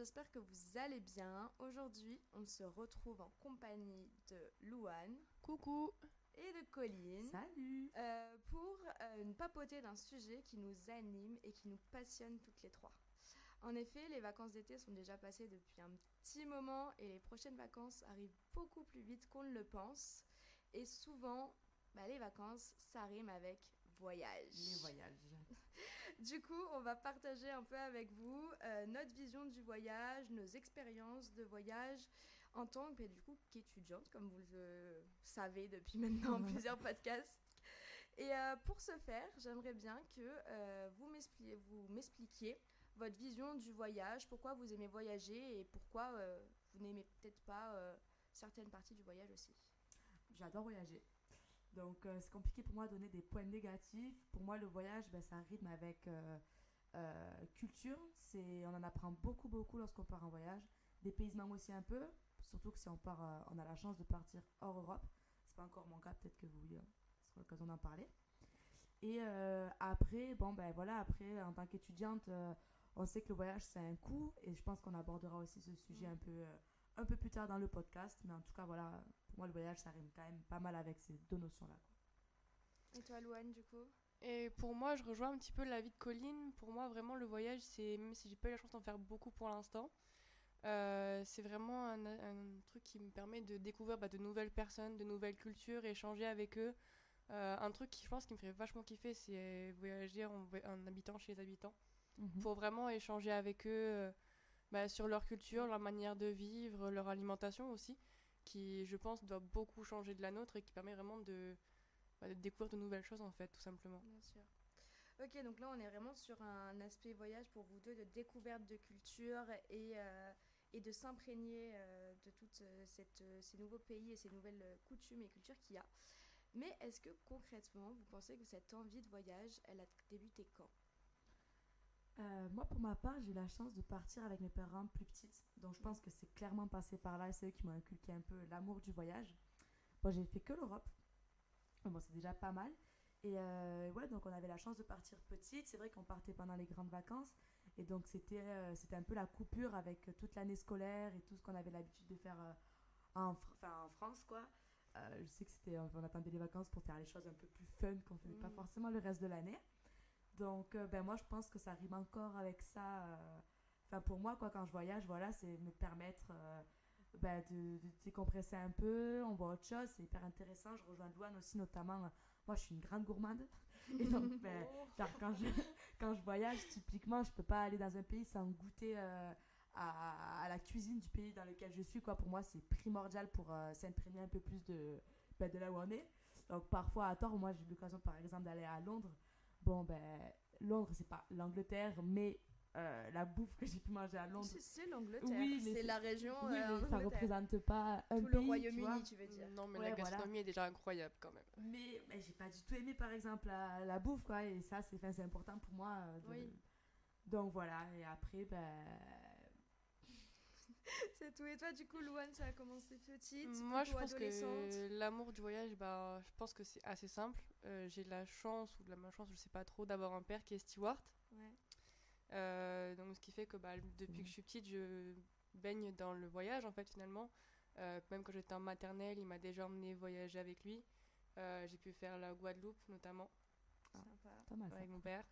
j'espère que vous allez bien. Aujourd'hui, on se retrouve en compagnie de Louane. Coucou Et de Colline. Salut euh, Pour euh, une papauté d'un sujet qui nous anime et qui nous passionne toutes les trois. En effet, les vacances d'été sont déjà passées depuis un petit moment et les prochaines vacances arrivent beaucoup plus vite qu'on ne le pense. Et souvent, bah, les vacances, ça rime avec voyage. Les voyages. Du coup, on va partager un peu avec vous euh, notre vision du voyage, nos expériences de voyage en tant que, du coup, qu'étudiante, comme vous le savez depuis maintenant plusieurs podcasts. Et euh, pour ce faire, j'aimerais bien que euh, vous m'expliquiez- votre vision du voyage, pourquoi vous aimez voyager et pourquoi vous n'aimez peut-être pas certaines parties du voyage aussi. J'adore voyager. Donc euh, c'est compliqué pour moi de donner des points négatifs. Pour moi le voyage, ben, c'est un rythme avec euh, euh, culture. C'est, on en apprend beaucoup beaucoup lorsqu'on part en voyage. Dépaysement aussi un peu. Surtout que si on, part, on a la chance de partir hors Europe. C'est pas encore mon cas, peut-être que vous, ce sera l'occasion d'en parler. Et après, bon ben voilà, après en tant qu'étudiante, on sait que le voyage c'est un coût et je pense qu'on abordera aussi ce sujet un peu, un peu plus tard dans le podcast. Mais en tout cas, voilà, pour moi le voyage ça rime quand même pas mal avec ces deux notions-là. quoi. Et toi, Louane, du coup? Et pour moi, je rejoins un petit peu l'avis de Colline. Pour moi, vraiment, le voyage, c'est même si j'ai pas eu la chance d'en faire beaucoup pour l'instant, euh, c'est vraiment un, un truc qui me permet de découvrir bah, de nouvelles personnes, de nouvelles cultures, échanger avec eux. Euh, un truc qui, je pense, qui me ferait vachement kiffer, c'est voyager en, habitant chez les habitants. pour vraiment échanger avec eux euh, bah, sur leur culture, leur manière de vivre, leur alimentation aussi, qui je pense doit beaucoup changer de la nôtre et qui permet vraiment de, bah, de découvrir de nouvelles choses en fait, tout simplement. Bien sûr. Ok, donc là on est vraiment sur un aspect voyage pour vous deux de découverte de culture et, euh, et de s'imprégner euh, de tous ces nouveaux pays et ces nouvelles euh, coutumes et cultures qu'il y a. Mais est-ce que concrètement vous pensez que cette envie de voyage, elle a débuté quand? Euh, moi, pour ma part, j'ai eu la chance de partir avec mes parents plus petites. Donc, je pense que c'est clairement passé par là. C'est eux qui m'ont inculqué un peu l'amour du voyage. Moi, j'ai fait que l'Europe. Bon, c'est déjà pas mal. Et euh, ouais, donc on avait la chance de partir petite. C'est vrai qu'on partait pendant les grandes vacances. Et donc, c'était euh, c'était un peu la coupure avec toute l'année scolaire et tout ce qu'on avait l'habitude de faire euh, en, Fr- en France, quoi. Je sais que c'était, on attendait les vacances pour faire les choses un peu plus fun qu'on faisait pas Mhm. forcément le reste de l'année. Donc, euh, ben moi, je pense que ça rime encore avec ça. euh, Enfin, pour moi, quoi, quand je voyage, voilà, c'est me permettre euh, ben, de, de décompresser un peu. On voit autre chose, c'est hyper intéressant. Je rejoins Douane aussi, notamment. moi, je suis une grande gourmande. Et donc, ben, genre, quand je, quand je voyage, typiquement, je peux pas aller dans un pays sans goûter à, à la cuisine du pays dans lequel je suis. Quoi. Pour moi, c'est primordial pour euh, s'imprégner un peu plus de, ben, de là où on est. Donc, parfois, à tort, moi, j'ai eu l'occasion, par exemple, d'aller à Londres. Bon, ben, Londres, c'est pas l'Angleterre, mais euh, la bouffe que j'ai pu manger à Londres, C'est- C'est l'Angleterre, Oui, mais c'est la région oui, euh, mais ça Angleterre. représente pas un Tout le pays, tu vois. Royaume-Uni, tu veux dire. Non, mais Ouais, la voilà. gastronomie est déjà incroyable quand même. Mais, mais j'ai pas du tout aimé, par exemple, la, la bouffe, quoi. Et ça, c'est enfin, c'est important pour moi. euh, de- Oui. Donc voilà, et après, ben. C'est tout. Et toi, du coup, Louane, ça a commencé petite Moi, je pense que l'amour du voyage, bah, je pense que c'est assez simple. Euh, j'ai la chance, ou de la malchance, je sais pas trop, d'avoir un père qui est steward. Ouais. Euh, donc, ce qui fait que bah, depuis que je suis petite, je baigne dans le voyage, en fait, finalement. Euh, même quand j'étais en maternelle, il m'a déjà emmené voyager avec lui. Euh, j'ai pu faire la Guadeloupe, notamment, Sympa. Pas mal, ça. avec mon père.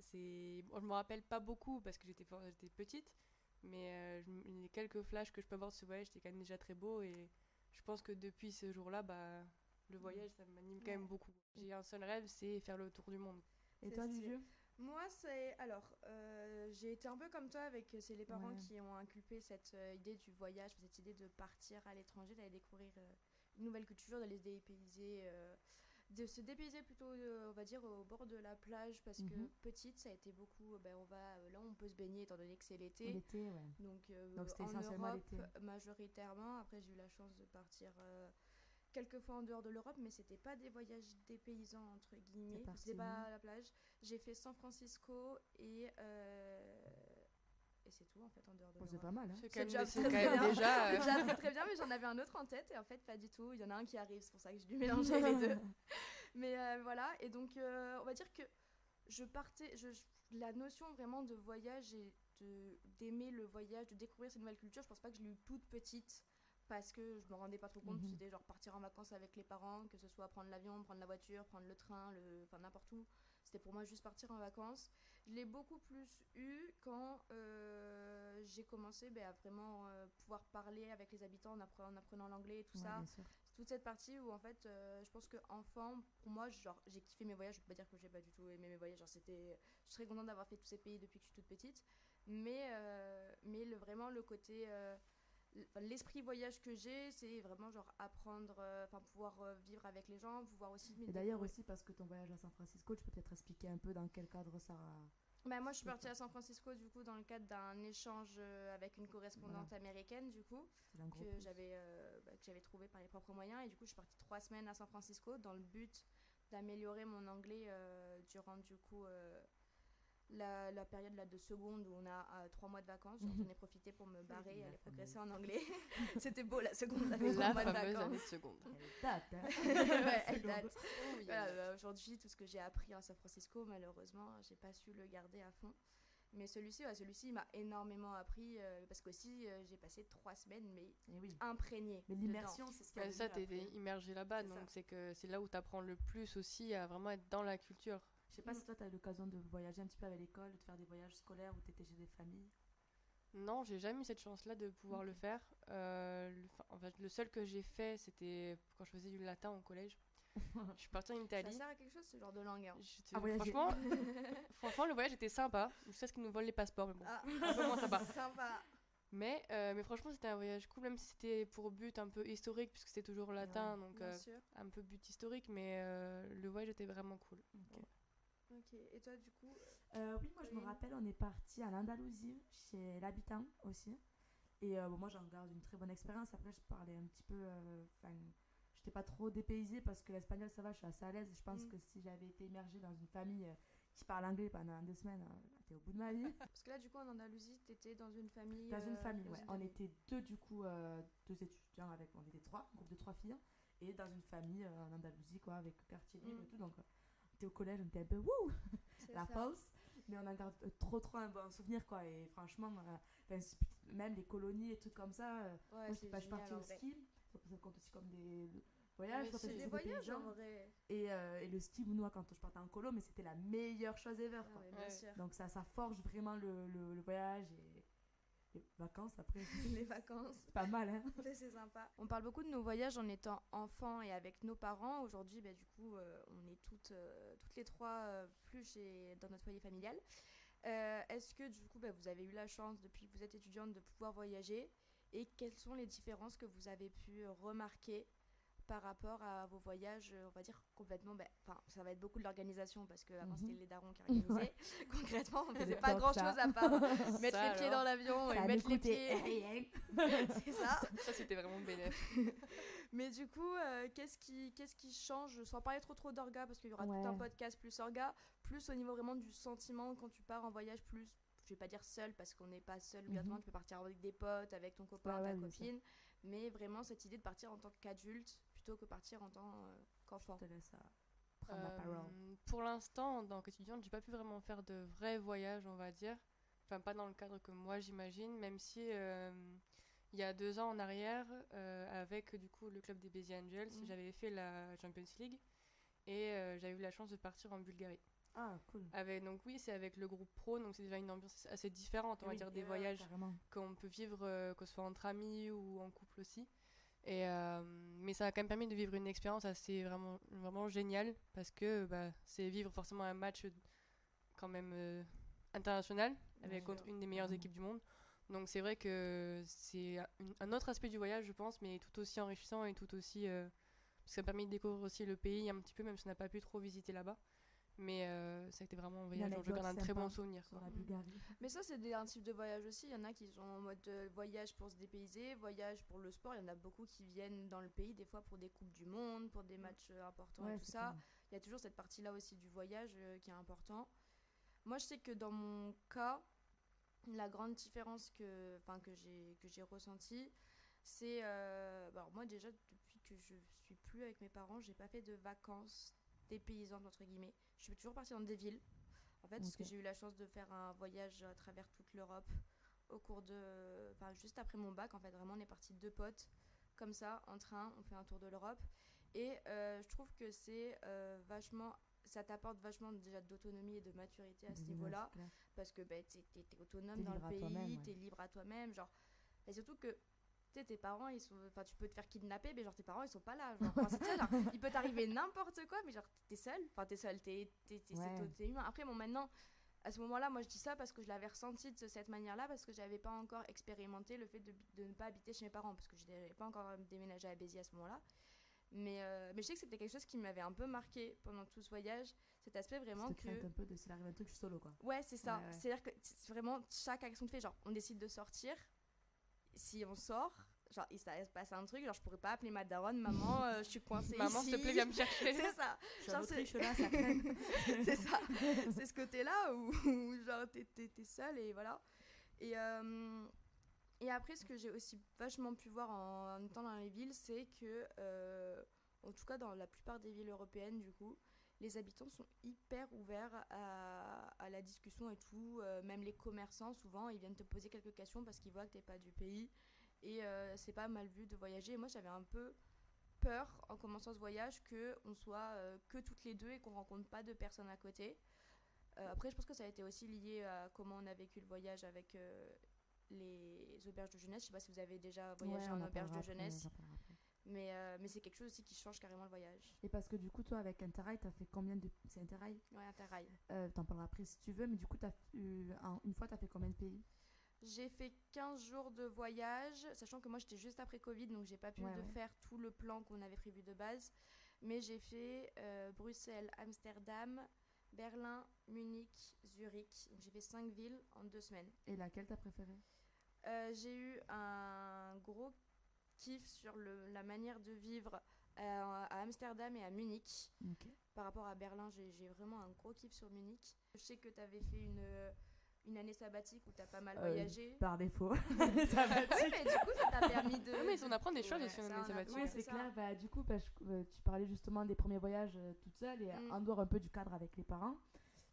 C'est... Bon, je me rappelle pas beaucoup parce que j'étais petite, mais euh, je les quelques flashs que je peux avoir de ce voyage, c'était quand même déjà très beau. Et je pense que depuis ce jour-là, bah, le voyage, ça m'anime quand même beaucoup. J'ai un seul rêve, c'est faire le tour du monde. Et toi, jeu Moi, c'est. Alors, euh, j'ai été un peu comme toi avec. euh, C'est les parents Ouais. qui ont inculpé cette euh, idée du voyage, cette idée de partir à l'étranger, d'aller découvrir euh, une nouvelle culture, d'aller se dépayser. De se dépayser plutôt, euh, on va dire, au bord de la plage, parce que Mhm. petite, ça a été beaucoup. euh, Ben, on va, euh, là, on peut se baigner étant donné que c'est l'été. L'été, ouais. Donc, euh, en Europe, majoritairement. Après, j'ai eu la chance de partir euh, quelques fois en dehors de l'Europe, mais c'était pas des voyages dépaysants, entre guillemets. C'était pas à la plage. J'ai fait San Francisco et. euh, Et c'est tout, en fait, en dehors de Bon, c'est pas mal, hein. C'est quand même, déjà quand même déjà. euh, Déjà très très bien, mais j'en avais un autre en tête et en fait pas du tout. Il y en a un qui arrive, c'est pour ça que j'ai dû mélanger les deux. Mais euh, voilà, et donc euh, on va dire que je partais, je, je- la notion vraiment de voyage, de- d'aimer le voyage, de découvrir ces nouvelles cultures, je pense pas que je l'ai eu toute petite parce que je me rendais pas trop compte. Mhm. C'était genre partir en vacances avec les parents, que ce soit prendre l'avion, prendre la voiture, prendre le train, le... enfin n'importe où. C'était pour moi juste partir en vacances. Je l'ai beaucoup plus eu quand euh, j'ai commencé ben, à vraiment euh, pouvoir parler avec les habitants en, appre- en apprenant l'anglais et tout Ouais, ça. toute cette partie où en fait euh, je pense que enfant pour moi genre j'ai kiffé mes voyages. Je peux pas dire que j'ai pas du tout aimé mes voyages. Genre c'était je serais contente d'avoir fait tous ces pays depuis que je suis toute petite. Mais mais le vraiment le côté l'esprit voyage que j'ai c'est vraiment genre apprendre euh, enfin pouvoir euh, vivre avec les gens pouvoir aussi Et d'ailleurs aussi parce que ton voyage à San Francisco, tu peux peut-être expliquer un peu dans quel cadre ça... Bah, moi, je suis partie à San Francisco du coup dans le cadre d'un échange euh, avec une correspondante américaine du coup que j'avais bah, que j'avais trouvé par les propres moyens. Et du coup je suis partie trois semaines à San Francisco dans le but d'améliorer mon anglais durant du coup la, la période là de seconde où on a euh, trois mois de vacances j'en ai profité pour me barrer et La aller progresser en anglais c'était beau la seconde avec trois La mois de fameuse vacances année seconde. Elle date, hein. Ouais, elle Seconde. date. Voilà, bah, aujourd'hui, tout ce que j'ai appris à San Francisco, malheureusement, j'ai pas su le garder à fond. Mais celui-ci, ouais, celui-ci il m'a énormément appris euh, parce qu'aussi euh, j'ai passé trois semaines mais Et oui. imprégnées. Mais l'immersion, c'est ce qui a ça, t'es immergé là-bas, C'est donc c'est que c'est là où t'apprends le plus aussi à vraiment être dans la culture. Je sais pas si toi, tu as eu l'occasion de voyager un petit peu avec l'école, de faire des voyages scolaires où tu étais chez des familles. Non, j'ai jamais eu cette chance-là de pouvoir le faire. Euh, le, enfin, en fait, le seul que j'ai fait, c'était quand je faisais du latin au collège. je suis partie en Ça Italie. sert à quelque chose ce genre de langue. hein. Franchement, franchement, le voyage était sympa. Jusqu'à ce qu'ils nous volent les passeports, mais bon. Ah, un peu moins sympa. sympa. Mais, euh, mais franchement, c'était un voyage cool, même si c'était pour but un peu historique, puisque c'était toujours latin, donc Bien euh, sûr. un peu but historique, mais euh, le voyage était vraiment cool. Ok. Et toi, du coup, Euh, oui, moi je me rappelle, on est parti à l'Andalousie, chez l'habitant aussi. Et euh, bon, moi j'en garde une très bonne expérience. Après, je parlais un petit peu. euh, Enfin, j'étais pas trop dépaysée parce que l'espagnol ça va, je suis assez à l'aise. Je pense Mm. que si j'avais été immergée dans une famille euh, qui parle anglais pendant deux semaines, euh, t'es au bout de ma vie. parce que là, du coup, en Andalousie, t'étais dans une famille. Dans une euh, famille, dans ouais. une On famille. était deux, du coup, euh, deux étudiants avec. On était trois, un groupe de trois filles. Et dans une famille euh, en Andalousie, quoi, avec quartier libre Mm. et tout. Donc, au collège, on était un peu wouh, la ça. false. Mais on en garde euh, trop, trop un bon souvenir, quoi. Et franchement, euh, même les colonies et tout comme ça. euh, Ouais, c'est pas- je suis partie au ski. Ça ça compte aussi comme des voyages. Quoi, c'est Des c'est voyages paysans. en vrai. Et, euh, et le ski, moi, quand je partais en colo, mais c'était la meilleure chose ever, Ah quoi. ouais, bien Ouais. sûr. Donc, ça, ça forge vraiment le, le, le voyage et les vacances après. Les vacances. c'est pas mal, hein. C'est sympa. On parle beaucoup de nos voyages en étant enfant et avec nos parents. Aujourd'hui, bah, du coup, euh, on est toutes, euh, toutes les trois euh, plus chez, dans notre foyer familial. Euh, Est-ce que du coup, bah, vous avez eu la chance, depuis que vous êtes étudiante, de pouvoir voyager? Et quelles sont les différences que vous avez pu euh, remarquer par rapport à vos voyages, euh, on va dire complètement, bah, enfin, ça va être beaucoup de l'organisation parce que avant Mhm. c'était les darons qui organisaient. Concrètement, on faisait pas grand ça. chose à part mettre Ça, les pieds alors. dans l'avion et mettre les pieds. c'est ça. Ça, c'était vraiment bénéf. Mais du coup, euh, qu'est-ce qui, qu'est-ce qui change, sans parler trop trop d'orga, parce qu'il y aura tout Ouais. un podcast plus orga, plus au niveau vraiment du sentiment quand tu pars en voyage, plus, je vais pas dire seul, parce qu'on n'est pas seul obligatoirement, Mhm. tu peux partir avec des potes, avec ton copain, Ouais, ta ouais, copine, mais vraiment cette idée de partir en tant qu'adulte, plutôt que partir en tant euh, qu'enfant. Je te laisse euh, prendre la Euh, parole. pour l'instant, en tant qu'étudiante, j'ai pas pu vraiment faire de vrais voyages, on va dire. Enfin, pas dans le cadre que moi j'imagine, même si euh, il y a deux ans en arrière, euh, avec du coup le club des Béziers Angels, Mhm. j'avais fait la Champions League et euh, j'avais eu la chance de partir en Bulgarie. Ah, cool. Avec, donc oui, c'est avec le groupe pro, donc c'est déjà une ambiance assez différente, on va dire, des voyages qu'on peut vivre, euh, que ce soit entre amis ou en couple aussi. Et, euh, mais ça a quand même permis de vivre une expérience assez vraiment, vraiment géniale parce que bah, c'est vivre forcément un match quand même euh, international avec contre une des meilleures Carrément. équipes du monde. Donc c'est vrai que c'est un- un autre aspect du voyage, je pense, mais tout aussi enrichissant et tout aussi... euh, parce que ça a permis de découvrir aussi le pays un petit peu, même si on n'a pas pu trop visiter là-bas. Mais euh, ça a été vraiment un voyage dont je garde un très bon souvenir. Sur quoi. la Mm. Bulgarie. Mais ça, c'est un type de voyage aussi. Il y en a qui sont en mode euh, voyage pour se dépayser, voyage pour le sport. Il y en a beaucoup qui viennent dans le pays, des fois pour des Coupes du Monde, pour des matchs euh, importants et tout ça. Il y a toujours cette partie-là aussi du voyage euh, qui est important. Moi, je sais que dans mon cas, la grande différence que, enfin, que j'ai que j'ai ressentie, c'est, euh, bah, moi déjà depuis que je suis plus avec mes parents, j'ai pas fait de vacances dépaysantes entre guillemets. Je suis toujours partie dans des villes En fait, parce que j'ai eu la chance de faire un voyage à travers toute l'Europe au cours de. Enfin, juste après mon bac, en fait, vraiment, on est partis deux potes, comme ça, en train, on fait un tour de l'Europe. Et euh, je trouve que c'est euh, vachement. Ça t'apporte vachement déjà d'autonomie et de maturité à ce niveau-là parce que bah, t'es es, autonome dans le pays, ouais. t'es libre à toi-même, genre. Et surtout que, tu sais, tes parents, ils sont. Enfin, tu peux te faire kidnapper, mais genre tes parents, ils sont pas là. Genre, Enfin, c'est il peut t'arriver n'importe quoi, mais genre, t'es seul. Enfin, t'es seul, t'es c'est Ouais. humain. Après, bon, maintenant, à ce moment-là, moi, je dis ça parce que je l'avais ressenti de cette manière-là, parce que j'avais pas encore expérimenté le fait de, de ne pas habiter chez mes parents, parce que je n'avais pas encore déménagé à Béziers à ce moment-là. Mais, euh, mais je sais que c'était quelque chose qui m'avait un peu marqué pendant tout ce voyage, cet aspect vraiment que. un peu de s'il arrive un truc, je suis solo quoi. Ouais, c'est ça. Ouais, ouais. C'est-à-dire que c'est vraiment chaque action de fait, genre on décide de sortir, si on sort, genre il se passe un truc, genre je pourrais pas appeler ma daronne, maman, euh, je suis coincée Maman, s'il te plaît, viens me chercher. C'est ça, c'est- là, ça c'est ça. C'est ce côté-là où, où, genre t'es, t'es, t'es seule et voilà. Et, euh, et après, ce que j'ai aussi vachement pu voir en, en étant dans les villes, c'est que, euh, en tout cas dans la plupart des villes européennes, du coup, les habitants sont hyper ouverts à, à la discussion et tout. Euh, même les commerçants, souvent, ils viennent te poser quelques questions parce qu'ils voient que t'es pas du pays. Et euh, c'est pas mal vu de voyager. Et moi, j'avais un peu peur en commençant ce voyage que on soit euh, que toutes les deux et qu'on rencontre pas de personnes à côté. Euh, après, je pense que ça a été aussi lié à comment on a vécu le voyage avec les auberges de jeunesse. Je sais pas si vous avez déjà voyagé Ouais, en auberge de jeunesse, après. Mais, euh, mais c'est quelque chose aussi qui change carrément le voyage. Et parce que du coup, toi, avec Interrail, t'as fait combien de. C'est Interrail Ouais, Interrail. euh, T'en parleras après si tu veux, mais du coup, t'as eu un- une fois, t'as fait combien de pays? J'ai fait 15 jours de voyage, sachant que moi j'étais juste après Covid, donc j'ai pas pu Ouais, de ouais. faire tout le plan qu'on avait prévu de base. Mais j'ai fait euh, Bruxelles, Amsterdam, Berlin, Munich, Zurich. Donc j'ai fait 5 villes en deux semaines. Et laquelle t'as préférée? Euh, j'ai eu un gros kiff sur le, la manière de vivre euh, à Amsterdam et à Munich. Par rapport à Berlin, j'ai vraiment un gros kiff sur Munich. Je sais que tu avais fait une, une année sabbatique où tu as pas mal Euh, voyagé. Par défaut. Oui, mais du coup, ça t'a permis de. Oui, mais on apprend des choses Ouais, aussi en ça, année sabbatique. Oui, c'est clair. Bah, du coup, parce que, euh, tu parlais justement des premiers voyages euh, toute seule et Mm. en dehors un peu du cadre avec les parents.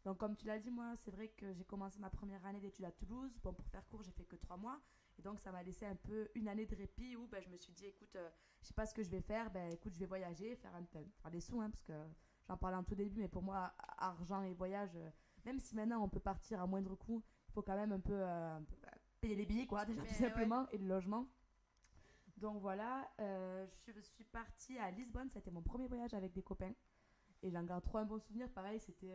Donc, comme tu l'as dit, moi, c'est vrai que j'ai commencé ma première année d'études à Toulouse. Bon, pour faire court, j'ai fait que trois mois. Et donc, ça m'a laissé un peu une année de répit où bah, je me suis dit, écoute, euh, je sais pas ce que je vais faire. Ben, écoute, je vais voyager, faire, un, faire des sous, hein, parce que j'en parlais en tout début, mais pour moi, argent et voyage, euh, même si maintenant on peut partir à moindre coût, il faut quand même un peu, euh, bah, payer les billets, quoi, déjà, Mais tout ouais. simplement, et le logement. Donc voilà, euh, je suis partie à Lisbonne, c'était mon premier voyage avec des copains. Et j'en garde trop un bon souvenir. Pareil, c'était.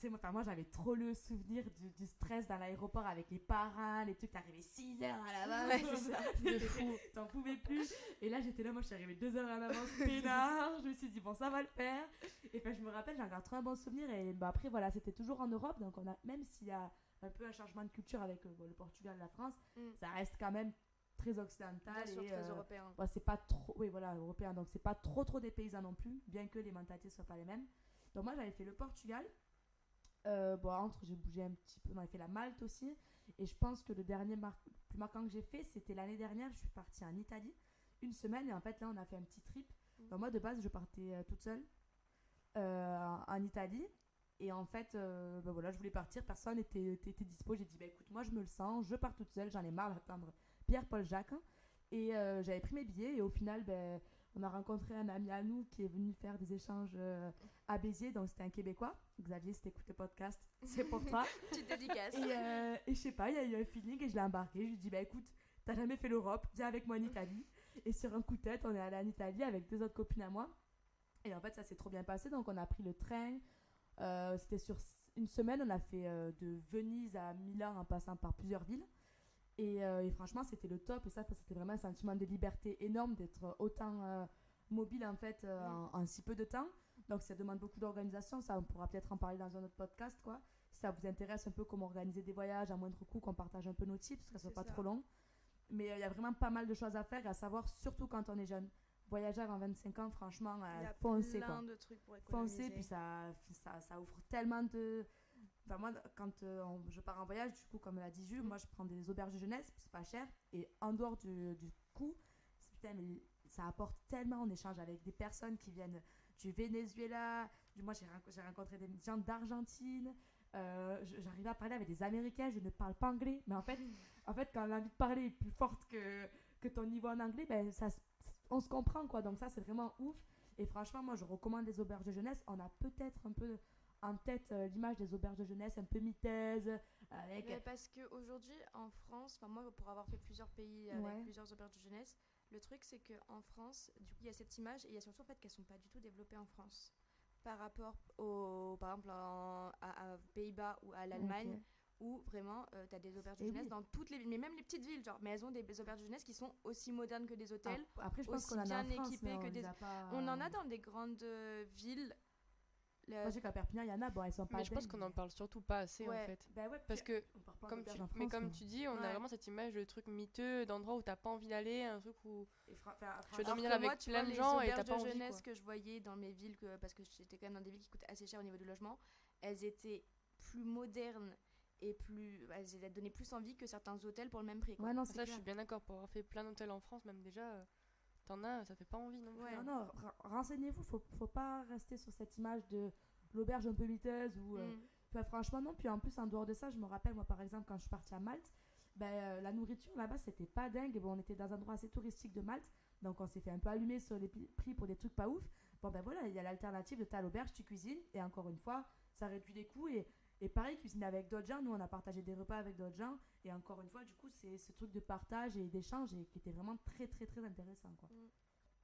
Sais, moi, j'avais trop le souvenir du, du stress dans l'aéroport avec les parrains, les trucs, t'arrivais 6 heures à l'avance. Ouais, c'est ça. de fou. T'en pouvais plus. Et là, j'étais là, moi, je suis arrivée 2 heures en avance, peinard. Je me suis dit, bon, ça va le faire. Et enfin, je me rappelle, j'en garde trop un bon souvenir. Et bah, après, voilà, c'était toujours en Europe. Donc, on a, même s'il y a un peu un changement de culture avec euh, le Portugal et la France, Mm. ça reste quand même très occidental. Bien sûr, et, très euh, européen. C'est pas trop oui voilà européen donc c'est pas trop trop des paysans non plus bien que les mentalités soient pas les mêmes donc moi j'avais fait le Portugal euh, bon entre j'ai bougé un petit peu on avait fait la Malte aussi. Et je pense que le dernier mar- plus marquant que j'ai fait c'était l'année dernière je suis partie en Italie une semaine et en fait là on a fait un petit trip. Mhm. donc moi de base je partais euh, toute seule euh, en Italie. Et en fait ben voilà je voulais partir personne était, était, était dispo. J'ai dit bah écoute moi je me le sens je pars toute seule j'en ai marre d'attendre Pierre Paul Jacques. Et j'avais pris mes billets et au final, ben, on a rencontré un ami à nous qui est venu faire des échanges euh, à Béziers, donc c'était un Québécois. Xavier, si t'écoutes le podcast, c'est pour toi. Petite dédicace. et, euh, et je sais pas, il y a eu un feeling et je l'ai embarqué. Je lui ai dit, bah écoute, t'as jamais fait l'Europe, viens avec moi en Italie. Et sur un coup de tête, on est allé en Italie avec deux autres copines à moi. Et en fait, ça s'est trop bien passé. Donc, on a pris le train. Euh, C'était sur une semaine. On a fait euh, de Venise à Milan en passant par plusieurs villes. Et, euh, et franchement, c'était le top. Et ça, c'était vraiment un sentiment de liberté énorme d'être autant euh, mobile en fait euh, en, en si peu de temps. Donc, ça demande beaucoup d'organisation. Ça, on pourra peut-être en parler dans un autre podcast, quoi. Si ça vous intéresse un peu comment organiser des voyages à moindre coût, qu'on partage un peu nos tips, que ça soit pas ça. trop long. Mais euh, il y a vraiment pas mal de choses à faire, et à savoir surtout quand on est jeune. Voyager avant 25 ans, franchement, Il y euh, a foncez plein quoi. de trucs pour économiser. Foncez, puis ça, ça, ça ouvre tellement de. Enfin, moi, quand euh, on- je pars en voyage, du coup, comme l'a dit Jules, moi je prends des auberges de jeunesse, c'est pas cher. Et en dehors du, du coût, c'est- putain, mais ça apporte tellement. On échange avec des personnes qui viennent du Venezuela, du, moi j'ai renco- j'ai rencontré des gens d'Argentine, euh, je- j'arrivais à parler avec des Américains, je ne parle pas anglais, mais en fait, en fait quand l'envie de parler est plus forte que, que ton niveau en anglais, ben, ça, se- on se comprend quoi, donc ça c'est vraiment ouf. Et franchement, moi je recommande les auberges de jeunesse, on a peut-être un peu en tête euh, l'image des auberges de jeunesse un peu miteuses, avec... Mais parce qu'aujourd'hui, en France, enfin moi, pour avoir fait plusieurs pays avec Ouais. plusieurs auberges de jeunesse, le truc c'est qu'en France, du coup, il y a cette image et il y a surtout en fait qu'elles sont pas du tout développées en France. Par rapport au, par exemple, en, à, à Pays-Bas ou à l'Allemagne, où vraiment tu as des auberges de Et jeunesse oui. dans toutes les villes, mais même les petites villes, genre, mais elles ont des, des auberges de jeunesse qui sont aussi modernes que des hôtels. Ah, Après, je pense aussi qu'on en a bien en on que des- pas, On en a euh, dans des grandes euh, villes. Le- Moi, je sais qu'à Perpignan, il y en a, bon, elles sont pas Mais je pense qu'on en parle surtout pas assez Ouais. en fait. Bah ouais, Parce que, comme tu, mais comme tu dis, on Ouais. a vraiment cette image de truc miteux, d'endroit où t'as pas envie d'aller, un truc où. Fra- enfin, Je veux dormir avec moi, tu plein vois, de les gens et t'as pas de envie, jeunesse quoi. que je voyais dans mes villes, que, parce que j'étais quand même dans des villes qui coûtent assez cher au niveau du logement, elles étaient plus modernes et plus, elles donnaient plus envie que certains hôtels pour le même prix. quoi. Ouais, non, Ça, c'est je clair. suis bien d'accord. Pour avoir fait plein d'hôtels en France, même déjà, euh, t'en as, ça fait pas envie non plus. Ouais. Non, non, renseignez-vous, faut, faut pas rester sur cette image de l'auberge un peu miteuse ou... euh, Mm. enfin, franchement, non. Puis en plus, en dehors de ça, je me rappelle, moi, par exemple, quand je suis partie à Malte, ben, euh, la nourriture là-bas, c'était pas dingue. Bon, on était dans un endroit assez touristique de Malte, donc on s'est fait un peu allumer sur les prix pour des trucs pas ouf. Bon, ben voilà, il y a l'alternative de t'as à l'auberge, tu cuisines, et encore une fois, ça réduit les coûts. Et, et pareil, cuisiner avec d'autres gens, nous, on a partagé des repas avec d'autres gens, et encore une fois, du coup, c'est ce truc de partage et d'échange et qui était vraiment très, très, très intéressant, quoi.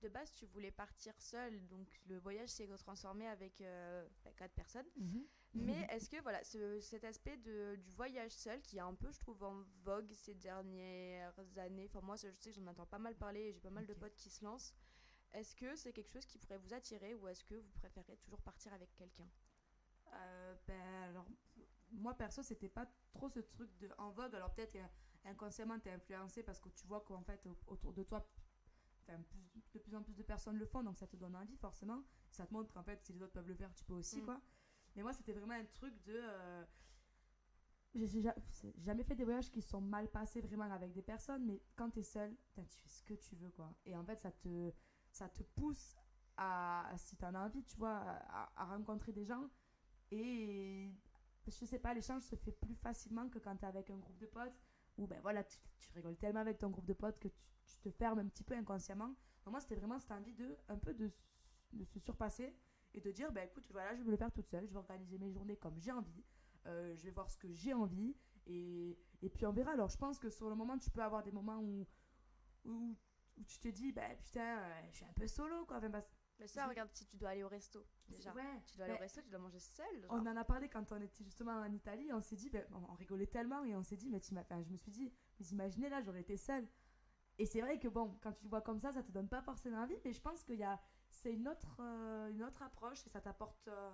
De base, tu voulais partir seule, donc le voyage s'est transformé avec euh, bah, quatre personnes. Mais est-ce que voilà, ce- cet aspect de, du voyage seul, qui est un peu, je trouve, en vogue ces dernières années, enfin moi, je sais que j'en entends pas mal parler et j'ai pas mal de potes qui se lancent. Est-ce que c'est quelque chose qui pourrait vous attirer ou est-ce que vous préférez toujours partir avec quelqu'un? Euh, ben, alors, moi perso, c'était pas trop ce truc de en vogue. Alors, peut-être inconsciemment, t'es influencé parce que tu vois qu'en fait, au- autour de toi, enfin, plus- de plus en plus de personnes le font, donc ça te donne envie, forcément. Ça te montre qu'en fait, si les autres peuvent le faire, tu peux aussi, Mm. quoi. Mais moi, c'était vraiment un truc de. euh, j'ai jamais fait des voyages qui sont mal passés vraiment avec des personnes, mais quand t'es seul, tu fais ce que tu veux, quoi. Et en fait, ça te, ça te pousse à, si t'en as envie, tu vois, à, à rencontrer des gens. Et je sais pas, l'échange se fait plus facilement que quand t'es avec un groupe de potes où ben voilà, tu, tu rigoles tellement avec ton groupe de potes que tu, tu te fermes un petit peu inconsciemment. Moi, c'était vraiment cette envie de un peu de, se surpasser et de dire, ben écoute, voilà, je vais le faire toute seule, je vais organiser mes journées comme j'ai envie, euh, je vais voir ce que j'ai envie et, et puis on verra. Alors je pense que sur le moment, tu peux avoir des moments où, où, tu te dis, ben putain, euh, je suis un peu solo quoi. Mais ça, regarde, si tu dois aller au resto, déjà. Ouais, Tu dois aller au resto, tu dois manger seul. genre. on en a parlé quand on était justement en Italie. On s'est dit, ben, on, rigolait tellement et on s'est dit, mais tu enfin, je me suis dit, vous imaginez là, j'aurais été seule. Et c'est vrai que bon, quand tu vois comme ça, ça te donne pas forcément envie, mais je pense qu'il y a, c'est une autre, euh, une autre approche et ça t'apporte euh,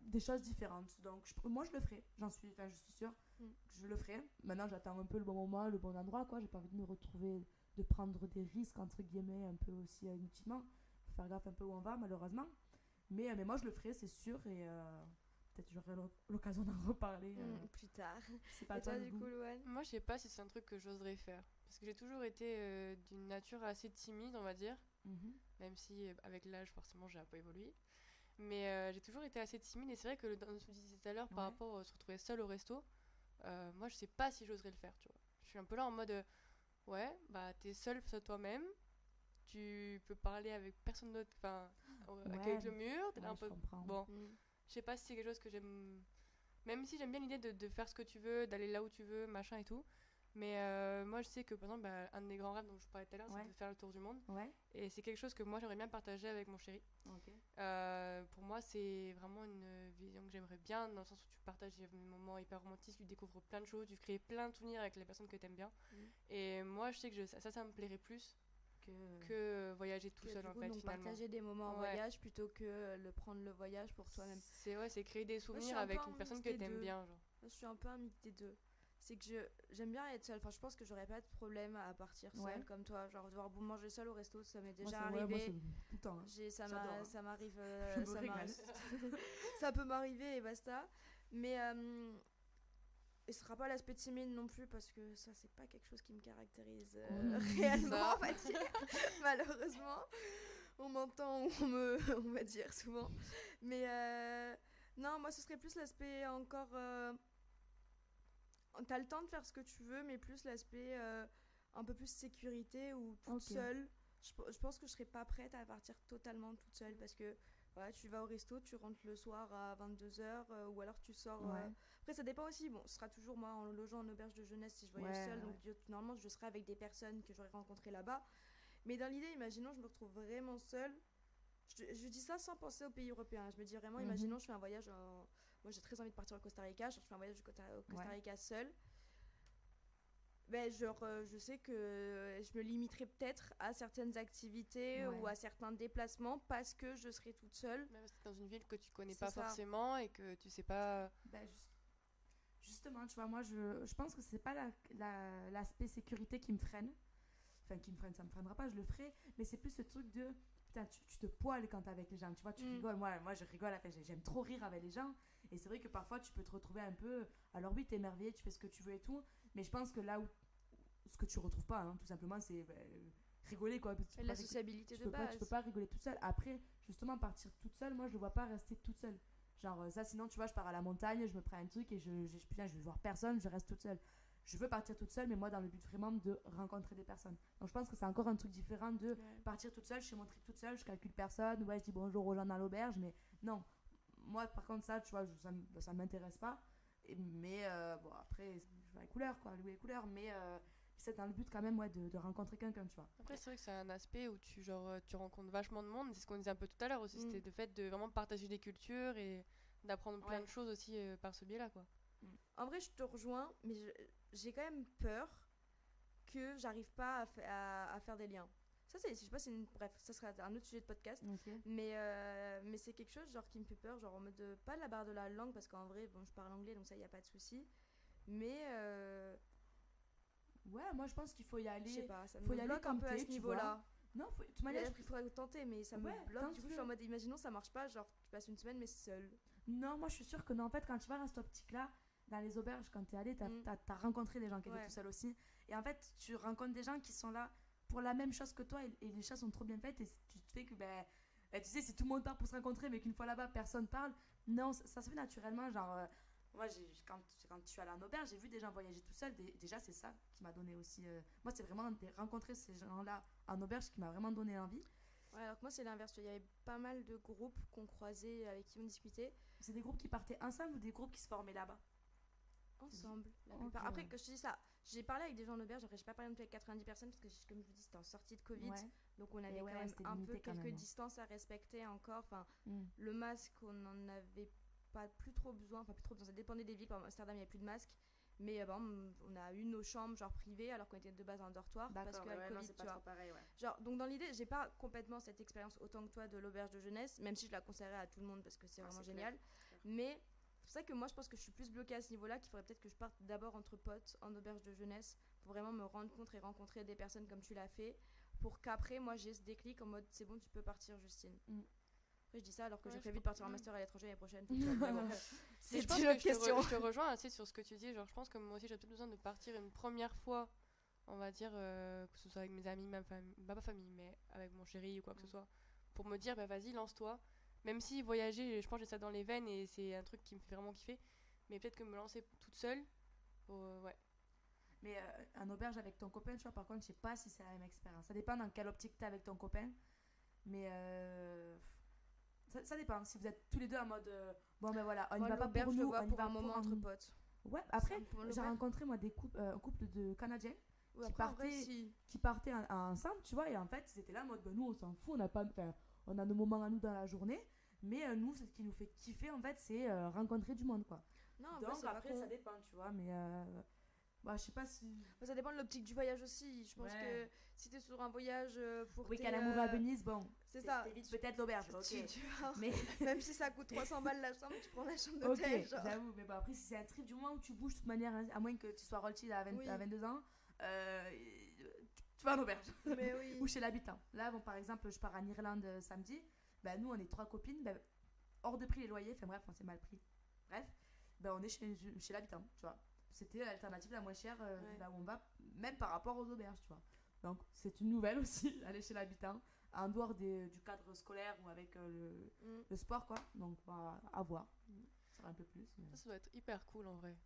des choses différentes. Donc je- moi, je le ferai. J'en suis, enfin, je suis sûre Mm. que je le ferai. Maintenant, j'attends un peu le bon moment, le bon endroit, quoi. J'ai pas envie de me retrouver, de prendre des risques entre guillemets un peu aussi euh, inutilement. Faut faire gaffe un peu où on va, malheureusement. Mais, euh, mais moi, je le ferai, c'est sûr, et euh, peut-être j'aurai l'oc- l'occasion d'en reparler. euh, Mm, plus tard. c'est pas Et toi, toi, du coup, Louane Moi, je sais pas si c'est un truc que j'oserais faire. Parce que j'ai toujours été euh, d'une nature assez timide, on va dire. Mhm. Même si, euh, avec l'âge, forcément, j'ai un peu évolué. Mais euh, j'ai toujours été assez timide. Et c'est vrai que le- dans ce que tu disais tout à l'heure, par Ouais. rapport à se retrouver seule au resto, euh, moi, je sais pas si j'oserais le faire, tu vois. Je suis un peu là en mode, euh, ouais, bah, t'es face à toi-même. Tu peux parler avec personne d'autre, enfin, Ouais. avec le mur. T'es là Ouais, un je peu. comprends. Bon, Mm. je sais pas si c'est quelque chose que j'aime. Même si j'aime bien l'idée de, de faire ce que tu veux, d'aller là où tu veux, machin et tout. Mais euh, moi, je sais que par exemple, bah, un de mes grands rêves dont je parlais tout à l'heure, Ouais. c'est de faire le tour du monde. Ouais, Et c'est quelque chose que moi, j'aimerais bien partager avec mon chéri. Euh, pour moi, c'est vraiment une vision que j'aimerais bien, dans le sens où tu partages des moments hyper romantiques, tu découvres plein de choses, tu crées plein de souvenirs avec les personnes que tu aimes bien. Mm. Et moi, je sais que je- ça, ça, me plairait plus Que... que voyager tout Que seul, en fait, donc finalement. partager des moments en Ouais. voyage plutôt que le prendre le voyage pour toi-même. C'est ouais, c'est créer des souvenirs un avec une personne que des tu aimes deux. bien. Genre. Moi, je suis un peu un mix des deux. C'est que je j'aime bien être seule. Enfin, je pense que j'aurais pas de problème à partir seule Ouais. comme toi. Genre, devoir manger seule au resto, ça m'est Moi, déjà c'est- ouais, moi, arrivé. c'est tout le temps. hein. J'ai- ça hein. m'arrive euh, ça peut m'arriver et basta mais euh, et ce sera pas l'aspect timide non plus parce que ça c'est pas quelque chose qui me caractérise euh, Mmh. réellement on va dire malheureusement on m'entend, on me, on va dire souvent. Mais euh, non, moi ce serait plus l'aspect encore. Euh, T'as le temps de faire ce que tu veux, mais plus l'aspect euh, un peu plus sécurité ou toute seule. Je, pe- je pense que je serais pas prête à partir totalement toute seule parce que voilà, tu vas au resto, tu rentres le soir à 22h ou alors tu sors. euh. Après, ça dépend aussi. Bon, ce sera toujours moi en logeant en auberge de jeunesse si je voyage Ouais, seule. ouais. Donc, je- normalement, je serai avec des personnes que j'aurais rencontrées là-bas. Mais dans l'idée, imaginons, je me retrouve vraiment seule. Je, je dis ça sans penser aux pays européens. Je me dis vraiment, Mhm. imaginons, je fais un voyage. En... Moi, j'ai très envie de partir au Costa Rica. Je fais un voyage au Costa, au Costa Ouais. Rica seule. Ben, genre, euh, je sais que je me limiterai peut-être à certaines activités Ouais. ou à certains déplacements parce que je serai toute seule. Même si dans une ville que tu connais pas ça. forcément et que tu sais pas. Ben, juste- justement, tu vois, moi, je, je pense que c'est pas la- la- l'aspect sécurité qui me freine. Enfin, qui me freine, ça me freinera pas, je le ferai. Mais c'est plus ce truc de. Putain, tu, tu te poiles quand t'es avec les gens. Tu vois, tu Mm. rigoles. Moi, moi, je rigole. J'aime trop rire avec les gens. Et c'est vrai que parfois, tu peux te retrouver un peu. Alors, oui, t'es émerveillé, tu fais ce que tu veux et tout. Mais je pense que là où. Ce que tu retrouves pas, hein, tout simplement, c'est ben, rigoler, quoi. parce que la sociabilité de peux, pas, base. tu peux pas rigoler toute seule. Après, justement, partir toute seule, moi, je ne vois pas rester toute seule. Genre, euh, ça, sinon, tu vois, je pars à la montagne, je me prends un truc et je, je, putain, je vais voir personne, je reste toute seule. Je veux partir toute seule, mais moi, dans le but vraiment de rencontrer des personnes. Donc, je pense que c'est encore un truc différent de Ouais. partir toute seule, je fais mon trip toute seule, je calcule personne, ouais, je dis bonjour aux gens dans l'auberge, mais non. Moi, par contre, ça, tu vois, je- ça, ça m'intéresse pas. Et- mais euh, bon, après, je vois les couleurs, quoi, louer les couleurs, mais euh, c'est le but quand même, ouais, de, de rencontrer quelqu'un, tu vois. Après, c'est vrai que c'est un aspect où tu, genre, euh, tu rencontres vachement de monde. C'est ce qu'on disait un peu tout à l'heure aussi. Mm. C'était le fait de vraiment partager des cultures et d'apprendre plein de choses aussi euh, par ce biais-là, quoi. En vrai, je te rejoins, mais j'ai quand même peur que j'arrive pas à, à- à faire des liens. Ça, c'est, je sais pas, c'est une, bref, ça sera un autre sujet de podcast. Mais, euh, mais c'est quelque chose genre qui me fait peur, genre en mode de, pas la barre de la langue parce qu'en vrai, bon, je parle anglais donc ça, y a pas de souci. Mais euh, Ouais, moi, je pense qu'il faut y je sais aller. pas, ça faut y aller un peu à t'es, ce niveau-là. Non, faut, de toute manière, Il faudrait tenter, mais ça me Ouais, bloque. Du coup, je suis en mode, imaginons ça marche pas, genre tu passes une semaine mais seule. Non, moi je suis sûre que non. En fait, quand tu vas dans cette optique-là, dans les auberges, quand tu es allé, tu as, Mm. rencontré des gens qui Ouais. étaient tout seuls aussi. Et en fait, tu rencontres des gens qui sont là pour la même chose que toi et, et les choses sont trop bien faites. Et tu te fais que, ben, ben, tu sais, si tout le monde part pour se rencontrer, mais qu'une fois là-bas, personne parle, non, ça, ça se fait naturellement. Genre, euh, moi, j'ai- quand, quand je suis allée en auberge, j'ai vu des gens voyager tout seuls. Dé- déjà, c'est ça qui m'a donné aussi. euh, moi, c'est vraiment de rencontrer ces gens-là en auberge qui m'a vraiment donné envie. Ouais, alors que moi, c'est l'inverse. Il y avait pas mal de groupes qu'on croisait, avec qui on discutait. C'est des groupes qui partaient ensemble ou des groupes qui se formaient là-bas? Ensemble la. Après ouais. que je te dis ça, j'ai parlé avec des gens en auberge, après j'ai pas parlé non plus avec 90 personnes parce que comme je vous dis c'était en sortie de Covid, Ouais. donc on avait ouais, quand même un peu quelques même, hein. distances à respecter encore. Enfin, Mm. le masque on en avait pas plus trop besoin, enfin plus trop besoin, ça dépendait des villes. Par Amsterdam il n'y avait plus de masque. Mais euh, par exemple, on a eu nos chambres genre privées alors qu'on était de base en dortoir parce D'accord, que ouais, non, tu vois. pareil, ouais. Genre, donc dans l'idée, j'ai pas complètement cette expérience autant que toi de l'auberge de jeunesse, même si je la conseillerais à tout le monde parce que c'est Ah, vraiment génial. Mais c'est pour ça que moi je pense que je suis plus bloquée à ce niveau-là, qu'il faudrait peut-être que je parte d'abord entre potes en auberge de jeunesse pour vraiment me rendre compte et rencontrer des personnes comme tu l'as fait, pour qu'après moi j'ai ce déclic en mode c'est bon, tu peux partir, Justine. Mm. Je dis ça alors que Ouais, j'ai prévu de partir en mm. master à l'étranger l'année prochaine. Mais C'est une autre question. je te rejoins assez sur ce que tu dis. Genre, je pense que moi aussi, j'ai peut-être besoin de partir une première fois, on va dire, euh, que ce soit avec mes amis, ma famille, pas ma famille, mais avec mon chéri ou quoi que ce Mm. soit, pour me dire, bah vas-y, lance-toi. Même si voyager, je pense que j'ai ça dans les veines et c'est un truc qui me fait vraiment kiffer. Mais peut-être que me lancer toute seule, euh, ouais. Mais euh, un auberge avec ton copain, tu vois, par contre, je sais pas si c'est la même expérience. Ça dépend dans quelle optique t'es avec ton copain. Mais euh, ça, ça dépend. Si vous êtes tous les deux en mode euh, bon, ben voilà, on Moi, va pas pour nous, on y pour va un moment pour entre potes. Ouais, après, j'ai rencontré moi des couples, euh, un couple de Canadiens Ouais, qui après, en vrai, partaient- si. qui partaient en- en- ensemble, tu vois, et en fait, ils étaient là en mode ben, nous, on s'en fout, on a pas. On a nos moments à nous dans la journée, mais euh, nous, ce qui nous fait kiffer, en fait, c'est euh, rencontrer du monde, quoi. Non, Donc après, ça dépend, tu vois, mais euh, bah, je sais pas si. Bah, ça dépend de l'optique du voyage aussi. Je pense Ouais. que si t'es sur un voyage pour Oui, tes, qu'à l'amour à Venise, bon, C'est ça. t'évites peut-être l'auberge, ok. Tu, tu vois, Mais même si ça coûte 300 balles la chambre, tu prends la chambre d'hôtel. j'avoue, mais bon, après, si c'est un trip du moment où tu bouges de toute manière, hein, à moins que tu sois rollchill à, 20 Oui. à 22 ans, euh, tu, vas en auberge. Mais oui. ou chez l'habitant. Là, bon, par exemple, je pars en Irlande samedi, ben, nous, on est trois copines, ben, hors de prix les loyers, enfin bref, on s'est mal pris. Bref, ben, on est chez, chez l'habitant, tu vois. C'était l'alternative la moins chère euh, Ouais. là où on va, même par rapport aux auberges, tu vois. Donc, c'est une nouvelle aussi, aller chez l'habitant, en dehors des- du cadre scolaire ou avec euh, le, Mm. le sport, quoi. Donc, bah, à voir. Ça sera un peu plus. mais- Ça, ça doit être hyper cool en vrai.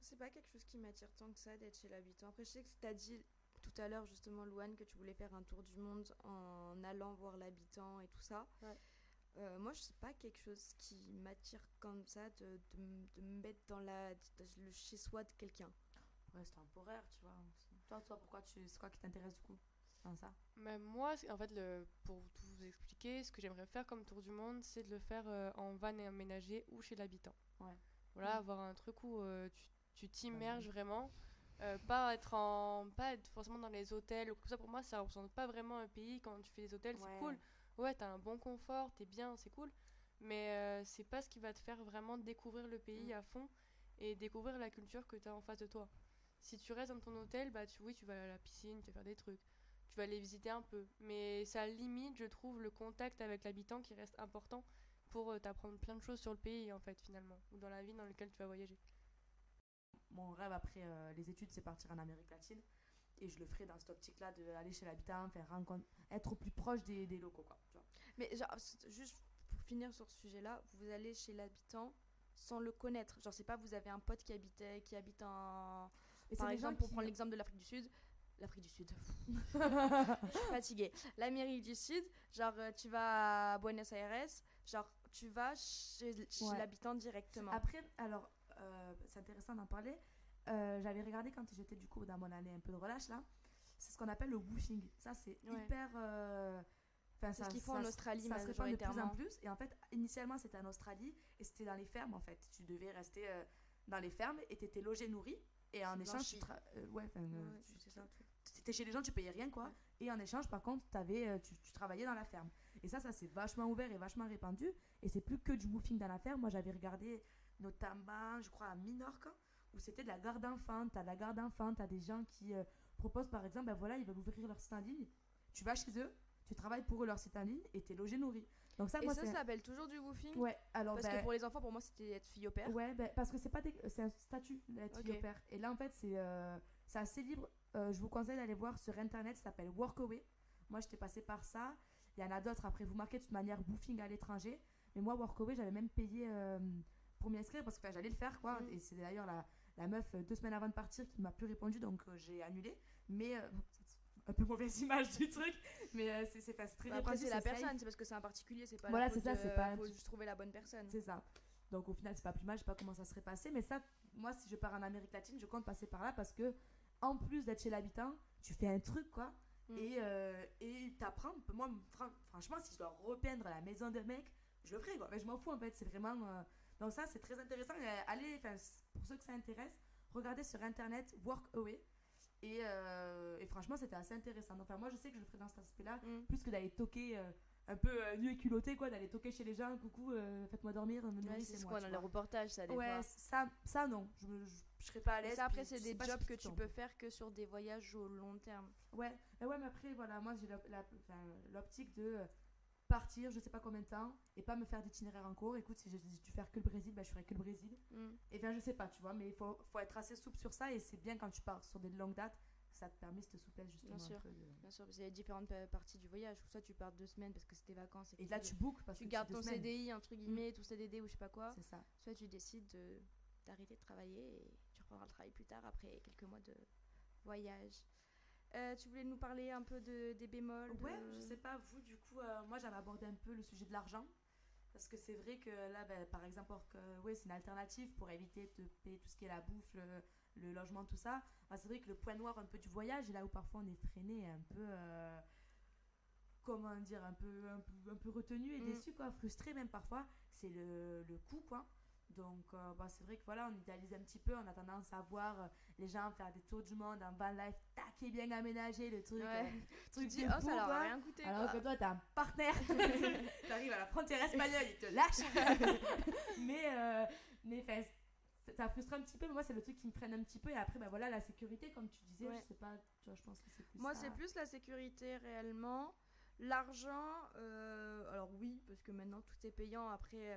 C'est pas quelque chose qui m'attire tant que ça d'être chez l'habitant. Après, je sais que tu as dit tout à l'heure, justement, Louane, que tu voulais faire un tour du monde en allant voir l'habitant et tout ça. Ouais. Euh, moi, je sais pas quelque chose qui m'attire comme ça de, de, m- de me mettre dans, la, dans le chez-soi de quelqu'un. Ouais, c'est temporaire, tu vois. Toi, toi pourquoi tu... c'est quoi qui t'intéresse du coup dans ça? Mais moi, c'est- en fait, le, pour tout vous expliquer, ce que j'aimerais faire comme tour du monde, c'est de le faire euh, en van et aménagé ou chez l'habitant. Ouais. Voilà, Mm. avoir un truc où euh, tu- tu t'immerges vraiment. Euh, pas être en pas être forcément dans les hôtels ou ça pour moi ça représente pas vraiment un pays. Quand tu fais des hôtels Ouais. c'est cool. Ouais. T'as un bon confort t'es bien c'est cool. Mais euh, c'est pas ce qui va te faire vraiment découvrir le pays Mm. à fond et découvrir la culture que tu as en face de toi. Si tu restes dans ton hôtel bah tu oui tu vas à la piscine tu vas faire des trucs. Tu vas aller visiter un peu. Mais ça limite je trouve le contact avec l'habitant qui reste important pour euh, t'apprendre plein de choses sur le pays en fait finalement ou dans la ville dans laquelle tu vas voyager Mon rêve après euh, les études, c'est partir en Amérique latine. Et je le ferai dans cette optique-là d'aller chez l'habitant, faire rencontre, être au plus proche des, des locaux, quoi. Tu vois. Mais genre, juste pour finir sur ce sujet-là, vous allez chez l'habitant sans le connaître. Genre, c'est pas vous avez un pote qui habitait, qui habite en. Et Par exemple, pour qui- prendre l'exemple de l'Afrique du Sud. L'Afrique du Sud. Je suis fatiguée. L'Amérique du Sud, genre, euh, tu vas à Buenos Aires, genre, tu vas chez, chez Ouais. l'habitant directement. Après, alors, euh, c'est intéressant d'en parler. Euh, J'avais regardé quand j'étais du coup dans mon année un peu de relâche là. C'est ce qu'on appelle le woofing. Ça, c'est Ouais. hyper. euh, enfin, C'est ce qu'ils font ça en Australie, ça se répand de plus en majoritairement. plus. Et en fait, initialement, c'était en Australie et c'était dans les fermes en fait. Tu devais rester dans les fermes et t'étais logé, nourri. Et en échange, tu euh, ouais, euh, Ouais. T'étais chez les gens, tu payais rien quoi. Ouais. Et en échange, par contre, avais, euh, tu, tu travaillais dans la ferme. Et ça, ça c'est vachement ouvert et vachement répandu. Et c'est plus que du woofing dans la ferme. Moi, j'avais regardé notamment, je crois, à Minorque, où c'était de la garde d'enfants. T'as de la garde d'enfants, t'as des gens qui euh, proposent, par exemple, ben voilà, ils veulent ouvrir leur site en ligne. Tu vas chez eux, tu travailles pour eux leur site en ligne et t'es logé nourri. Donc ça, Et moi, ça, ça s'appelle toujours du woofing Ouais, alors Parce ben, que pour les enfants, pour moi, c'était être fille au père. Ouais, ben, parce que c'est pas des- c'est un statut d'être fille au père. Et là, en fait, c'est euh, c'est assez libre. Euh, je vous conseille d'aller voir sur internet, ça s'appelle Workaway. Moi, j'étais passée par ça. Il y en a d'autres. Après, vous marquez de toute manière Woofing à l'étranger. Mais moi, Workaway, j'avais même payé euh, pour m'y inscrire parce que j'allais le faire, quoi. Mm. Et c'est d'ailleurs la, la meuf, euh, deux semaines avant de partir, qui m'a plus répondu, donc euh, j'ai annulé. Mais. euh, un peu mauvaise image du truc, mais euh, c'est c'est pas- très Bah, Après, c'est la personne, c'est parce que c'est un particulier, c'est pas Voilà, c'est ça, c'est pas- faut juste trouver la bonne personne. C'est ça. Donc au final, c'est pas plus mal, je sais pas comment ça serait passé. Mais ça, moi, si je pars en Amérique latine, je compte passer par là parce que, en plus d'être chez l'habitant, tu fais un truc, quoi. Mm. Et et t'apprends. Moi, fran- franchement, si je dois repeindre la maison de mec, je le ferai, quoi. Mais je m'en fous, en fait. C'est vraiment. Donc ça, c'est très intéressant. Euh, allez, pour ceux que ça intéresse, regardez sur internet Workaway. Et, euh, et franchement, c'était assez intéressant. Enfin, moi, je sais que je le ferai dans cet aspect-là Mm. plus que d'aller toquer euh, un peu euh, nu et culotté quoi d'aller toquer chez les gens coucou euh, faites-moi dormir Ouais, c'est ce qu'on dans les reportages, ça, ouais fois. ça ça non je, je, je serais pas à l'aise ça, après, c'est des jobs que tu peux faire que sur des voyages au long terme. ouais mais ouais mais après voilà moi j'ai l'optique de partir je sais pas combien de temps et pas me faire d'itinéraire en cours écoute si j'ai dû faire que le Brésil bah, je ferai que le Brésil Mm. et bien je sais pas tu vois mais il faut, faut être assez souple sur ça et c'est bien quand tu pars sur des longues dates ça te permet cette souplesse justement sûr. peu de- Bien sûr, parce qu'il y a différentes pa- parties du voyage. Soit tu pars deux semaines parce que tes vacances et, là tu, tu bookes parce tu que gardes c'est deux ton semaines. CDI, entre guillemets, ton CDD ou je sais pas quoi. c'est ça Soit tu décides de- d'arrêter de travailler et tu reprendras le travail plus tard après quelques mois de voyage. Euh, tu voulais nous parler un peu de, des bémols de- Ouais, je sais pas, vous, du coup, euh, moi j'avais abordé un peu le sujet de l'argent. Parce que c'est vrai que là, ben, par exemple, que, ouais, c'est une alternative pour éviter de payer tout ce qui est la bouffe, le, le logement, tout ça. Ben, c'est vrai que le point noir un peu du voyage, et là où parfois on est freiné, un peu. euh, comment dire, un peu, un peu, un peu retenu et Mm. déçu, quoi, frustré même parfois, c'est le, le coût, quoi. Donc, euh, bah, c'est vrai que voilà, on idéalise un petit peu, on a tendance à voir euh, les gens faire des tours du monde en van life, taqué, bien aménagé, le truc. Ouais. euh, Tu truc dis, oh, ça leur a rien coûté. Alors quoi. que toi, t'as un partenaire. T'arrives à la frontière espagnole, il te lâche. mais, mais 'fin, ça frustre un petit peu. Mais moi, c'est le truc qui me freine un petit peu. Et après, bah voilà, la sécurité, comme tu disais, Ouais. je sais pas, tu vois, je pense que c'est plus Moi, ça. c'est plus la sécurité réellement. L'argent, alors oui, parce que maintenant tout est payant. Après,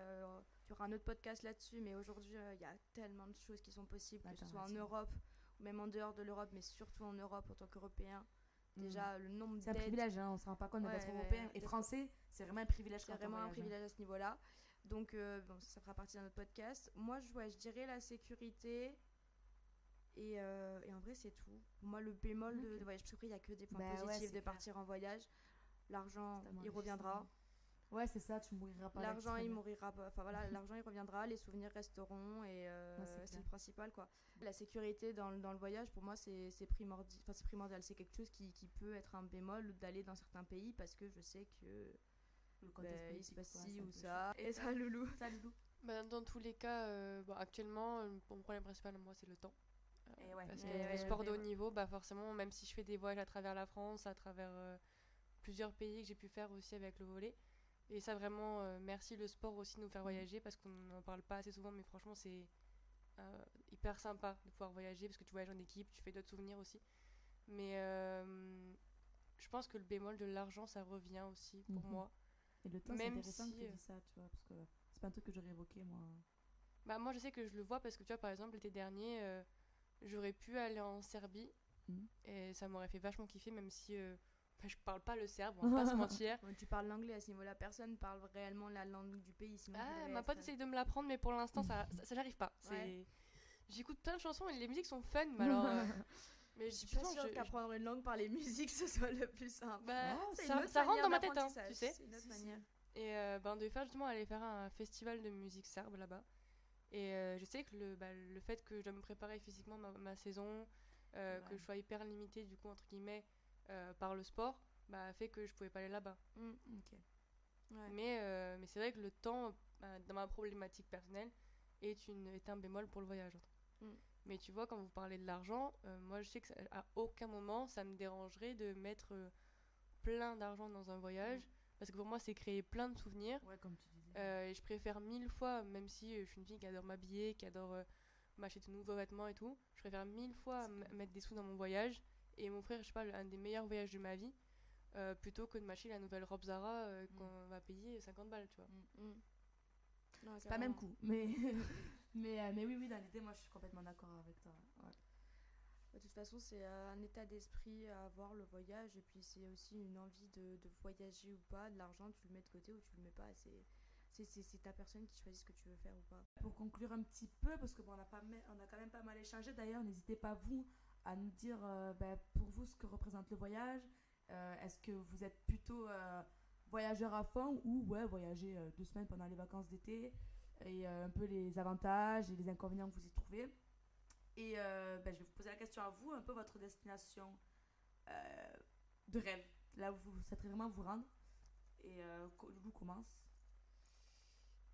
il y aura un autre podcast là-dessus, mais aujourd'hui, euh, il y a tellement de choses qui sont possibles, que ce soit en. Europe ou même en dehors de l'Europe, mais surtout en Europe en tant qu'Européen. Déjà, le nombre C'est un privilège, hein, on se rend pas compte Ouais, d'être ouais, européen et français, c'est vraiment un privilège c'est vraiment un hein. privilège à ce niveau-là. Donc, euh, bon, ça, fera partie d'un autre podcast. Moi, je, je dirais la sécurité. Et, euh, et en vrai, c'est tout. Moi, le bémol de, Ok. de voyage, parce qu'après, il n'y a que des points Bah ouais, positifs de clair. partir en voyage. L'argent, il reviendra. Ouais, c'est ça, tu mouriras pas. L'argent, il mourira pas. Enfin voilà, l'argent, il reviendra. Les souvenirs resteront. Et euh, Ouais, c'est le principal, quoi. La sécurité dans, le- dans le voyage, pour moi, c'est primordial. Enfin, c'est primordial. C'est quelque chose qui, qui peut être un bémol d'aller dans certains pays parce que je sais que Le contexte ben, il se passe ci ou ça. Et ça, Loulou. Ça, Loulou Bah, dans tous les cas, euh, bon, actuellement, euh, mon problème principal, moi, c'est le temps. Euh, Et ouais. Parce Ouais, que ouais, le ouais, sport de haut ouais. niveau, bah forcément, même si je fais des voyages à travers la France, à travers euh, plusieurs pays que j'ai pu faire aussi avec le volet. Et ça, vraiment, euh, merci le sport aussi de nous faire voyager parce qu'on n'en parle pas assez souvent, mais franchement, c'est euh, hyper sympa de pouvoir voyager parce que tu voyages en équipe, tu fais d'autres souvenirs aussi. Mais euh, je pense que le bémol de l'argent, ça revient aussi pour Mhm. moi. Et le temps, c'est Même intéressant que si, tu euh, dis ça, tu vois, parce que c'est pas un truc que j'aurais évoqué, moi. Bah, moi, je sais que je le vois parce que tu vois, par exemple, l'été dernier, j'aurais pu aller en Serbie Mhm. et ça m'aurait fait vachement kiffer, même si je parle pas le serbe, on va pas se mentir. Bon, tu parles l'anglais à ce niveau-là. Personne parle réellement la langue du pays. Sinon, Ah, ma pote essaye de me l'apprendre, mais pour l'instant, ça, ça, ça, j'arrive pas. Ouais. J'écoute plein de chansons et les musiques sont fun, mais alors. euh, mais Je suis pas sûre je- qu'apprendre une langue par les musiques, ce soit le plus simple. bah, Oh, C'est ça, rentre dans ma tête, hein, tu sais. C'est une autre manière. Et euh, ben, de faire justement aller faire un festival de musique serbe là-bas. Et euh, je sais que le, bah, le fait que je dois me préparer physiquement ma, ma saison, euh, que je sois hyper limitée du coup entre guillemets euh, par le sport, bah, fait que je pouvais pas aller là-bas. Mm. Ouais. Mais, euh, mais c'est vrai que le temps, bah, dans ma problématique personnelle, est, une, est un bémol pour le voyage. Mm. Mais tu vois, quand vous parlez de l'argent, euh, moi je sais que ça- à aucun moment ça me dérangerait de mettre euh, plein d'argent dans un voyage. Parce que pour moi, c'est créer plein de souvenirs. Ouais, comme tu disais. Euh, et je préfère mille fois, même si euh, je suis une fille qui adore m'habiller, qui adore euh, m'acheter de nouveaux vêtements et tout, je préfère mille fois mettre des sous dans mon voyage et m'offrir, je sais pas, un des meilleurs voyages de ma vie, euh, plutôt que de m'acheter la nouvelle robe Zara euh, Mm. qu'on va payer 50 balles, tu vois. Mm. Non, C'est pas le même coup, mais, mais, euh, mais oui, oui, dans l'idée, moi, je suis complètement d'accord avec toi. ouais. De toute façon, c'est un état d'esprit à avoir le voyage, et puis c'est aussi une envie de, de voyager ou pas. De l'argent, tu le mets de côté ou tu le mets pas. C'est c'est- c'est c'est ta personne qui choisit ce que tu veux faire ou pas. Pour conclure un petit peu, parce que bon, on, a pas, on a quand même pas mal échangé d'ailleurs, n'hésitez pas vous à nous dire euh, ben, pour vous ce que représente le voyage. Euh, Est-ce que vous êtes plutôt euh, voyageur à fond ou ouais, voyager deux semaines pendant les vacances d'été et un peu les avantages et les inconvénients que vous y trouvez? Et ben, je vais vous poser la question à vous, un peu votre destination de rêve, là où vous souhaiterez vraiment vous rendre. Et Loulou commence.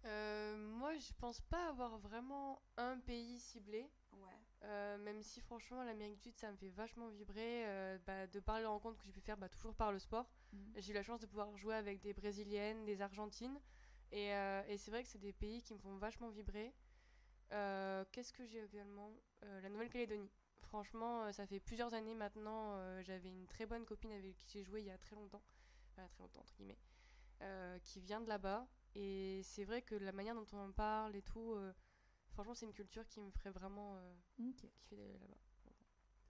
Moi, je pense pas avoir vraiment un pays ciblé. Ouais. Euh, même si franchement l'Amérique du Sud ça me fait vachement vibrer euh, bah, de par les rencontres que j'ai pu faire bah, toujours par le sport. Mhm. j'ai eu la chance de pouvoir jouer avec des brésiliennes des argentines. Et, euh, et c'est vrai que c'est des pays qui me font vachement vibrer. Euh, qu'est-ce que j'ai également? La Nouvelle-Calédonie. Franchement ça fait plusieurs années maintenant j'avais une très bonne copine avec qui j'ai joué il y a très longtemps. Enfin très longtemps entre guillemets. Qui vient de là-bas. Et c'est vrai que la manière dont on en parle et tout franchement c'est une culture qui me ferait vraiment euh, Ok. kiffer d'aller là-bas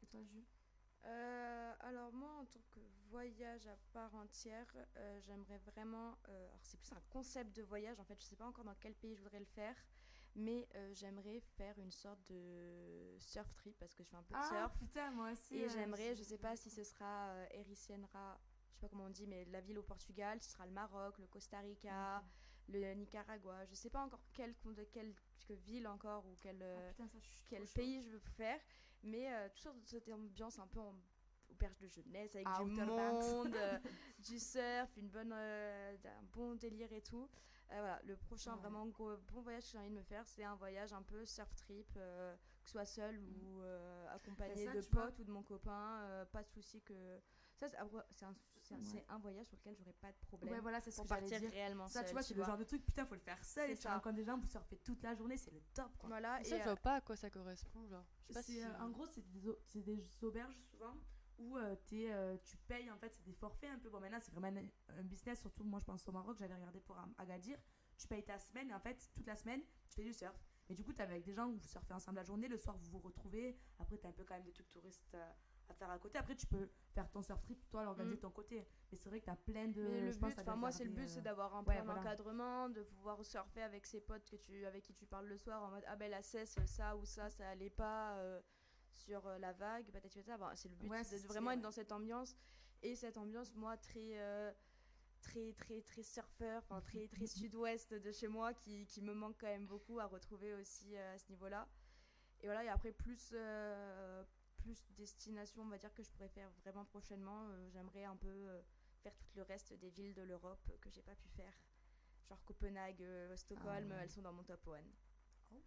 Et toi, Jules? Euh, alors moi, en tant que voyage à part entière, euh, j'aimerais vraiment... euh, alors c'est plus un concept de voyage, en fait, je sais pas encore dans quel pays je voudrais le faire, mais euh, j'aimerais faire une sorte de surf trip, parce que je fais un peu de Ah surf. putain, moi aussi. Et euh, j'aimerais, je j'ai- sais pas si ce sera euh, Ericienra, je sais pas comment on dit, mais la ville au Portugal, ce sera le Maroc, le Costa Rica, le Nicaragua, je sais pas encore quelle, ville encore ou quelle, Ah, euh, putain, ça, je suis trop quel chaud. pays je veux faire, mais euh, toujours dans cette ambiance un peu en auberge de jeunesse avec Ah, du monde, euh, du surf, une bonne, euh, un bon délire et tout. Voilà, le prochain Ouais. vraiment gros, bon voyage que j'ai envie de me faire, c'est un voyage un peu surf trip, que ce soit seul ou euh, accompagné ça, de vois- potes ou de mon copain, pas de souci que ça c'est un, c'est un- Ouais. c'est un voyage sur lequel j'aurais pas de problème Ouais, voilà, c'est ce pour que partir dire. réellement Ça, seul, tu vois, c'est le genre de truc, putain, faut le faire seul. Et tu ça. rencontres des gens, vous surfez toute la journée, c'est le top, quoi. Voilà, Mais et ça, je euh, vois pas à quoi ça correspond, genre. Je sais pas C'est, si... euh, en gros, c'est des, auberges souvent où euh, t'es, euh, tu payes, en fait, c'est des forfaits un peu. Bon, maintenant, c'est vraiment un, business, surtout moi, je pense au Maroc, j'avais regardé pour Agadir. Tu payes ta semaine et en fait, toute la semaine, tu fais du surf. Et du coup, t'es avec des gens où vous surfez ensemble la journée, le soir, vous vous retrouvez. Après, t'as un peu quand même des trucs touristes euh, à faire à côté. Après, tu peux faire ton surf trip, toi, l'organiser Mm. de ton côté. Mais c'est vrai que tu as plein de. Mais le je but, enfin moi c'est le but, c'est euh, d'avoir un ouais, un voilà. encadrement, de pouvoir surfer avec ses potes que tu, avec qui tu parles le soir en mode ah ben la cesse ça ou ça ça allait pas euh, sur euh, la vague, patati patata. C'est le but, Ouais, c'est vraiment stylé, être ouais. dans cette ambiance et cette ambiance moi très euh, très très très surfeur, enfin très très sud-ouest de chez moi qui, qui me manque quand même beaucoup à retrouver aussi à ce niveau-là. Et voilà, et après plus euh, plus destination, on va dire que je pourrais faire vraiment prochainement, euh, j'aimerais un peu euh, faire tout le reste des villes de l'Europe que j'ai pas pu faire. Genre Copenhague, euh, Stockholm, Ah ouais. elles sont dans mon top 1. Ok.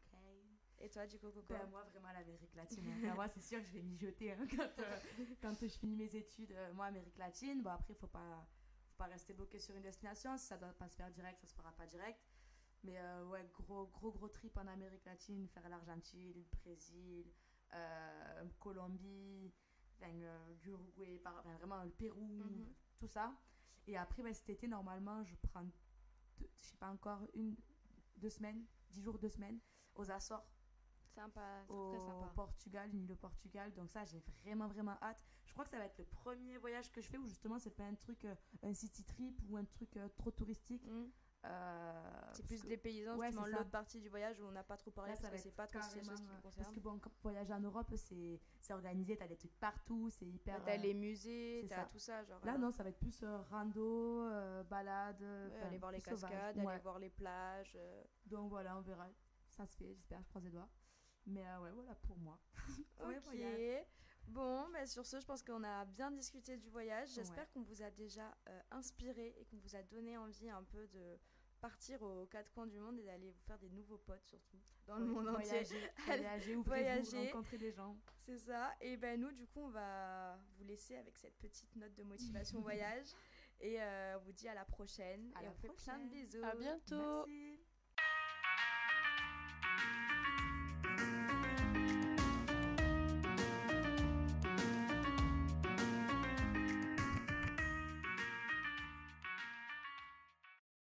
Et toi, du coup, Coco Ben, moi, vraiment, l'Amérique latine. moi, c'est sûr que je vais m'y jeter hein, quand, euh, quand je finis mes études. Euh, moi, Amérique latine, bon, après, il faut pas, faut pas rester bloqué sur une destination. Si ça doit pas se faire direct, ça se fera pas direct. Mais euh, ouais, gros, gros, gros trip en Amérique latine, faire l'Argentine, le Brésil, euh, Colombie, euh, l'Uruguay, par- enfin, vraiment le Pérou, Mhm. tout ça. Et après, ben, cet été, normalement, je prends, deux- je sais pas encore, une, deux semaines, dix jours, deux semaines, aux Açores Sympa, au très sympa. Portugal, une île au Portugal. Donc ça, j'ai vraiment, vraiment hâte. Je crois que ça va être le premier voyage que je fais où justement c'est pas un truc, euh, un city trip ou un truc euh, trop touristique. Mm. Euh, C'est plus des paysans, ouais, justement l'autre partie du voyage où on n'a pas trop parlé Là, ça parce que c'est pas trop choses qui euh, me Parce que bon, quand voyager en Europe, c'est organisé, t'as des trucs partout, c'est hyper. T'as euh, les musées, t'as tout ça. Genre, Là, non, ça va être plus euh, rando, balade. aller voir les cascades, aller voir les plages. Donc voilà, on verra. Ça se fait, j'espère, je croise les doigts. Mais euh, ouais, voilà pour moi. Ok. voyage. Bon, bah sur ce, je pense qu'on a bien discuté du voyage. J'espère Ouais. qu'on vous a déjà euh, inspiré et qu'on vous a donné envie un peu de partir aux quatre coins du monde et d'aller vous faire des nouveaux potes surtout dans le monde entier. voyager, Allez, voyager, voyager. rencontrer des gens. C'est ça. Et ben nous, du coup, on va vous laisser avec cette petite note de motivation voyage et euh, on vous dit à la prochaine. À et la on fait plein de bisous. À bientôt. Merci.